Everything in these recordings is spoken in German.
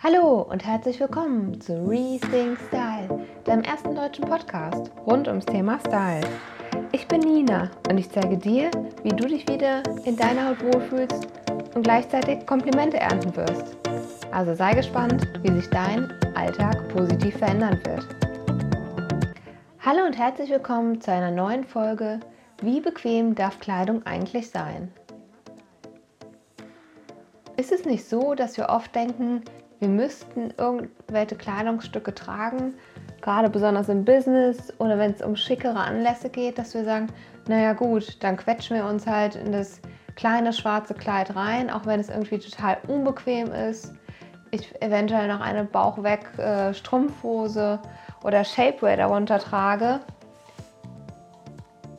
Hallo und herzlich willkommen zu Rethink Style, deinem ersten deutschen Podcast rund ums Thema Style. Ich bin Nina und ich zeige dir, wie du dich wieder in deiner Haut wohlfühlst und gleichzeitig Komplimente ernten wirst. Also sei gespannt, wie sich dein Alltag positiv verändern wird. Hallo und herzlich willkommen zu einer neuen Folge Wie bequem darf Kleidung eigentlich sein? Ist es nicht so, dass wir oft denken, wir müssten irgendwelche Kleidungsstücke tragen, gerade besonders im Business oder wenn es um schickere Anlässe geht, dass wir sagen, naja gut, dann quetschen wir uns halt in das kleine schwarze Kleid rein, auch wenn es irgendwie total unbequem ist. Ich eventuell noch eine Bauchweg äh, oder Shapewear darunter trage.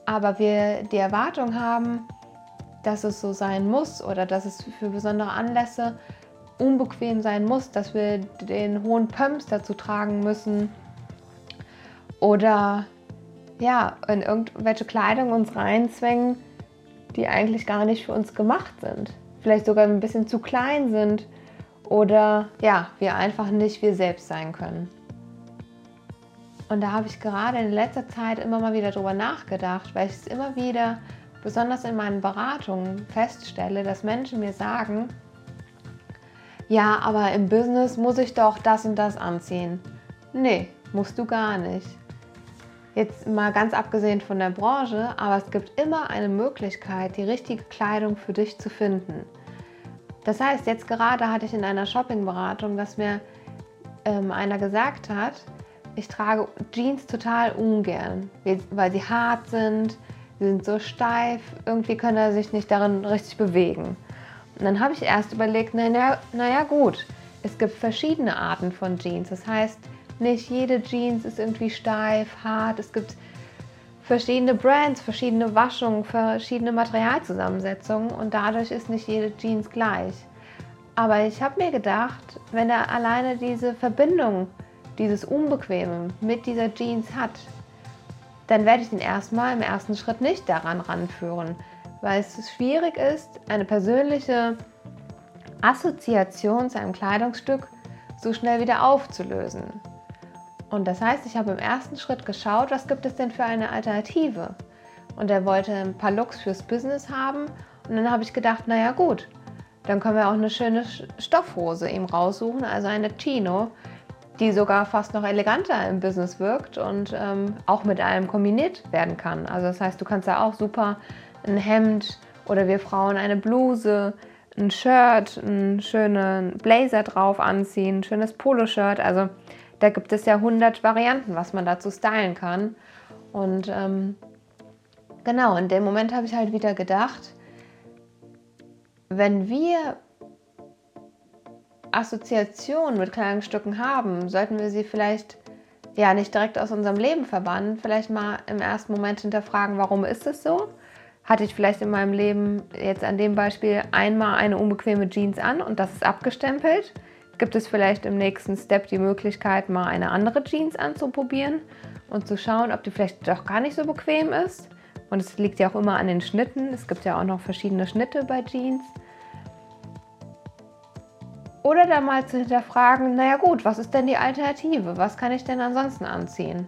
Aber wir die Erwartung haben, dass es so sein muss oder dass es für besondere Anlässe unbequem sein muss, dass wir den hohen Pumps dazu tragen müssen oder ja, in irgendwelche Kleidung uns reinzwängen, die eigentlich gar nicht für uns gemacht sind. Vielleicht sogar ein bisschen zu klein sind oder ja, wir einfach nicht wir selbst sein können. Und da habe ich gerade in letzter Zeit immer mal wieder drüber nachgedacht, weil ich es immer wieder besonders in meinen Beratungen feststelle, dass Menschen mir sagen, ja, aber im Business muss ich doch das und das anziehen. Nee, musst du gar nicht. Jetzt mal ganz abgesehen von der Branche, aber es gibt immer eine Möglichkeit, die richtige Kleidung für dich zu finden. Das heißt, jetzt gerade hatte ich in einer Shoppingberatung, dass mir ähm, einer gesagt hat, ich trage Jeans total ungern, weil sie hart sind, sie sind so steif, irgendwie können er sich nicht darin richtig bewegen. Und dann habe ich erst überlegt, naja, naja gut, es gibt verschiedene Arten von Jeans. Das heißt, nicht jede Jeans ist irgendwie steif, hart. Es gibt verschiedene Brands, verschiedene Waschungen, verschiedene Materialzusammensetzungen und dadurch ist nicht jede Jeans gleich. Aber ich habe mir gedacht, wenn er alleine diese Verbindung, dieses Unbequeme mit dieser Jeans hat, dann werde ich ihn erstmal im ersten Schritt nicht daran ranführen, weil es schwierig ist, eine persönliche Assoziation zu einem Kleidungsstück so schnell wieder aufzulösen. Und das heißt, ich habe im ersten Schritt geschaut, was gibt es denn für eine Alternative? Und er wollte ein paar Looks fürs Business haben. Und dann habe ich gedacht, naja gut, dann können wir auch eine schöne Stoffhose ihm raussuchen, also eine Chino, die sogar fast noch eleganter im Business wirkt und ähm, auch mit allem kombiniert werden kann. Also das heißt, du kannst da auch super ein Hemd oder wir Frauen eine Bluse, ein Shirt, einen schönen Blazer drauf anziehen, ein schönes Poloshirt. Also da gibt es ja 100 Varianten, was man dazu stylen kann. Und ähm, genau, in dem Moment habe ich halt wieder gedacht, wenn wir Assoziationen mit Kleidungsstücken haben, sollten wir sie vielleicht ja nicht direkt aus unserem Leben verbannen, vielleicht mal im ersten Moment hinterfragen, warum ist es so? Hatte ich vielleicht in meinem Leben jetzt an dem Beispiel einmal eine unbequeme Jeans an und das ist abgestempelt? Gibt es vielleicht im nächsten Step die Möglichkeit, mal eine andere Jeans anzuprobieren und zu schauen, ob die vielleicht doch gar nicht so bequem ist? Und es liegt ja auch immer an den Schnitten. Es gibt ja auch noch verschiedene Schnitte bei Jeans. Oder da mal zu hinterfragen, naja gut, was ist denn die Alternative? Was kann ich denn ansonsten anziehen?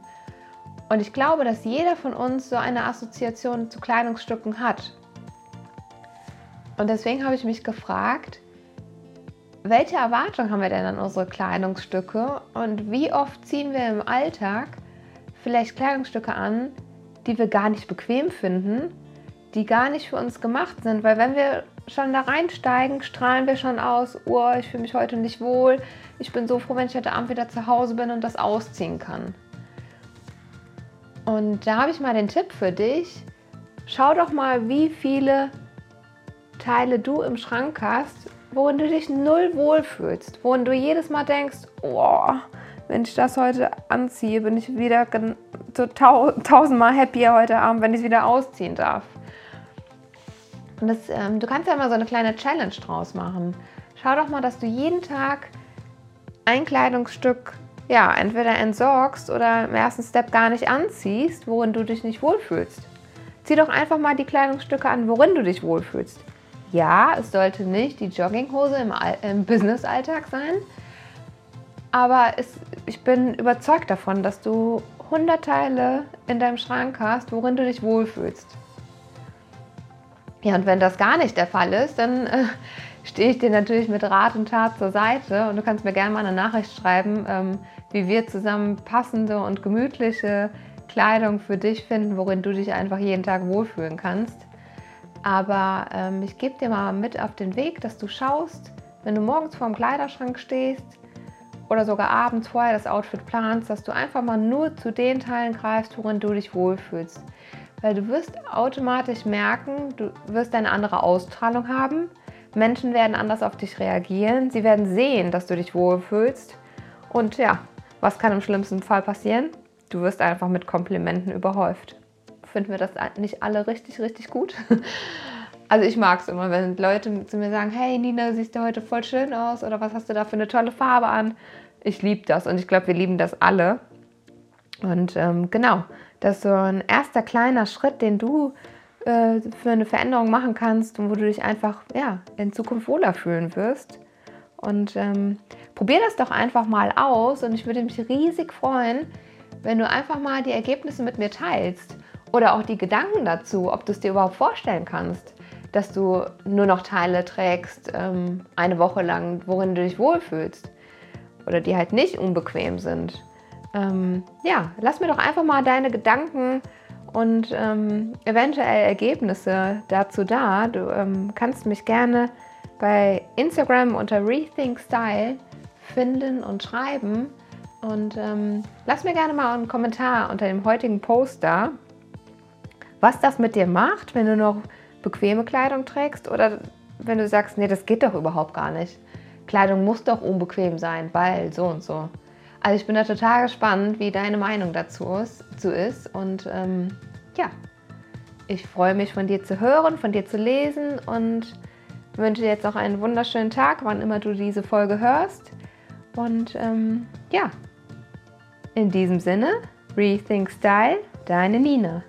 Und ich glaube, dass jeder von uns so eine Assoziation zu Kleidungsstücken hat. Und deswegen habe ich mich gefragt, welche Erwartungen haben wir denn an unsere Kleidungsstücke und wie oft ziehen wir im Alltag vielleicht Kleidungsstücke an, die wir gar nicht bequem finden, die gar nicht für uns gemacht sind, weil wenn wir schon da reinsteigen, strahlen wir schon aus, oh, ich fühle mich heute nicht wohl, ich bin so froh, wenn ich heute Abend wieder zu Hause bin und das ausziehen kann. Und da habe ich mal den Tipp für dich, schau doch mal, wie viele Teile du im Schrank hast, worin du dich null wohlfühlst, worin du jedes Mal denkst, oh, wenn ich das heute anziehe, bin ich wieder so tausendmal happier heute Abend, wenn ich es wieder ausziehen darf. Und das, ähm, du kannst ja mal so eine kleine Challenge draus machen. Schau doch mal, dass du jeden Tag ein Kleidungsstück ja, entweder entsorgst oder im ersten Step gar nicht anziehst, worin du dich nicht wohlfühlst. Zieh doch einfach mal die Kleidungsstücke an, worin du dich wohlfühlst. Ja, es sollte nicht die Jogginghose im, im Business-Alltag sein, Aber es, ich bin überzeugt davon, dass du 100 Teile in deinem Schrank hast, worin du dich wohlfühlst. Ja, und wenn das gar nicht der Fall ist, dann äh, stehe ich dir natürlich mit Rat und Tat zur Seite und du kannst mir gerne mal eine Nachricht schreiben, ähm, wie wir zusammen passende und gemütliche Kleidung für dich finden, worin du dich einfach jeden Tag wohlfühlen kannst. Aber ähm, ich gebe dir mal mit auf den Weg, dass du schaust, wenn du morgens vor dem Kleiderschrank stehst oder sogar abends vorher das Outfit planst, dass du einfach mal nur zu den Teilen greifst, worin du dich wohlfühlst. Weil du wirst automatisch merken, du wirst eine andere Ausstrahlung haben. Menschen werden anders auf dich reagieren. Sie werden sehen, dass du dich wohlfühlst. Und ja, was kann im schlimmsten Fall passieren? Du wirst einfach mit Komplimenten überhäuft. Finden wir das nicht alle richtig, richtig gut? Also ich mag es immer, wenn Leute zu mir sagen, hey Nina, siehst du heute voll schön aus oder was hast du da für eine tolle Farbe an? Ich liebe das und ich glaube, wir lieben das alle. Und ähm, genau, das ist so ein erster kleiner Schritt, den du äh, für eine Veränderung machen kannst und wo du dich einfach ja, in Zukunft wohler fühlen wirst. Und ähm, probier das doch einfach mal aus und ich würde mich riesig freuen, wenn du einfach mal die Ergebnisse mit mir teilst oder auch die Gedanken dazu, ob du es dir überhaupt vorstellen kannst, dass du nur noch Teile trägst ähm, eine Woche lang, worin du dich wohlfühlst oder die halt nicht unbequem sind. Ähm, ja, lass mir doch einfach mal deine Gedanken und ähm, eventuell Ergebnisse dazu da. Du ähm, kannst mich gerne bei Instagram unter Rethink Style finden und schreiben. Und ähm, lass mir gerne mal einen Kommentar unter dem heutigen Post da, was das mit dir macht, wenn du noch bequeme Kleidung trägst oder wenn du sagst, nee, das geht doch überhaupt gar nicht. Kleidung muss doch unbequem sein, weil so und so. Also ich bin da total gespannt, wie deine Meinung dazu ist. Dazu ist. Und ähm, ja, ich freue mich von dir zu hören, von dir zu lesen und wünsche dir jetzt auch einen wunderschönen Tag, wann immer du diese Folge hörst. Und ähm, ja, in diesem Sinne, Rethink Style, deine Nina.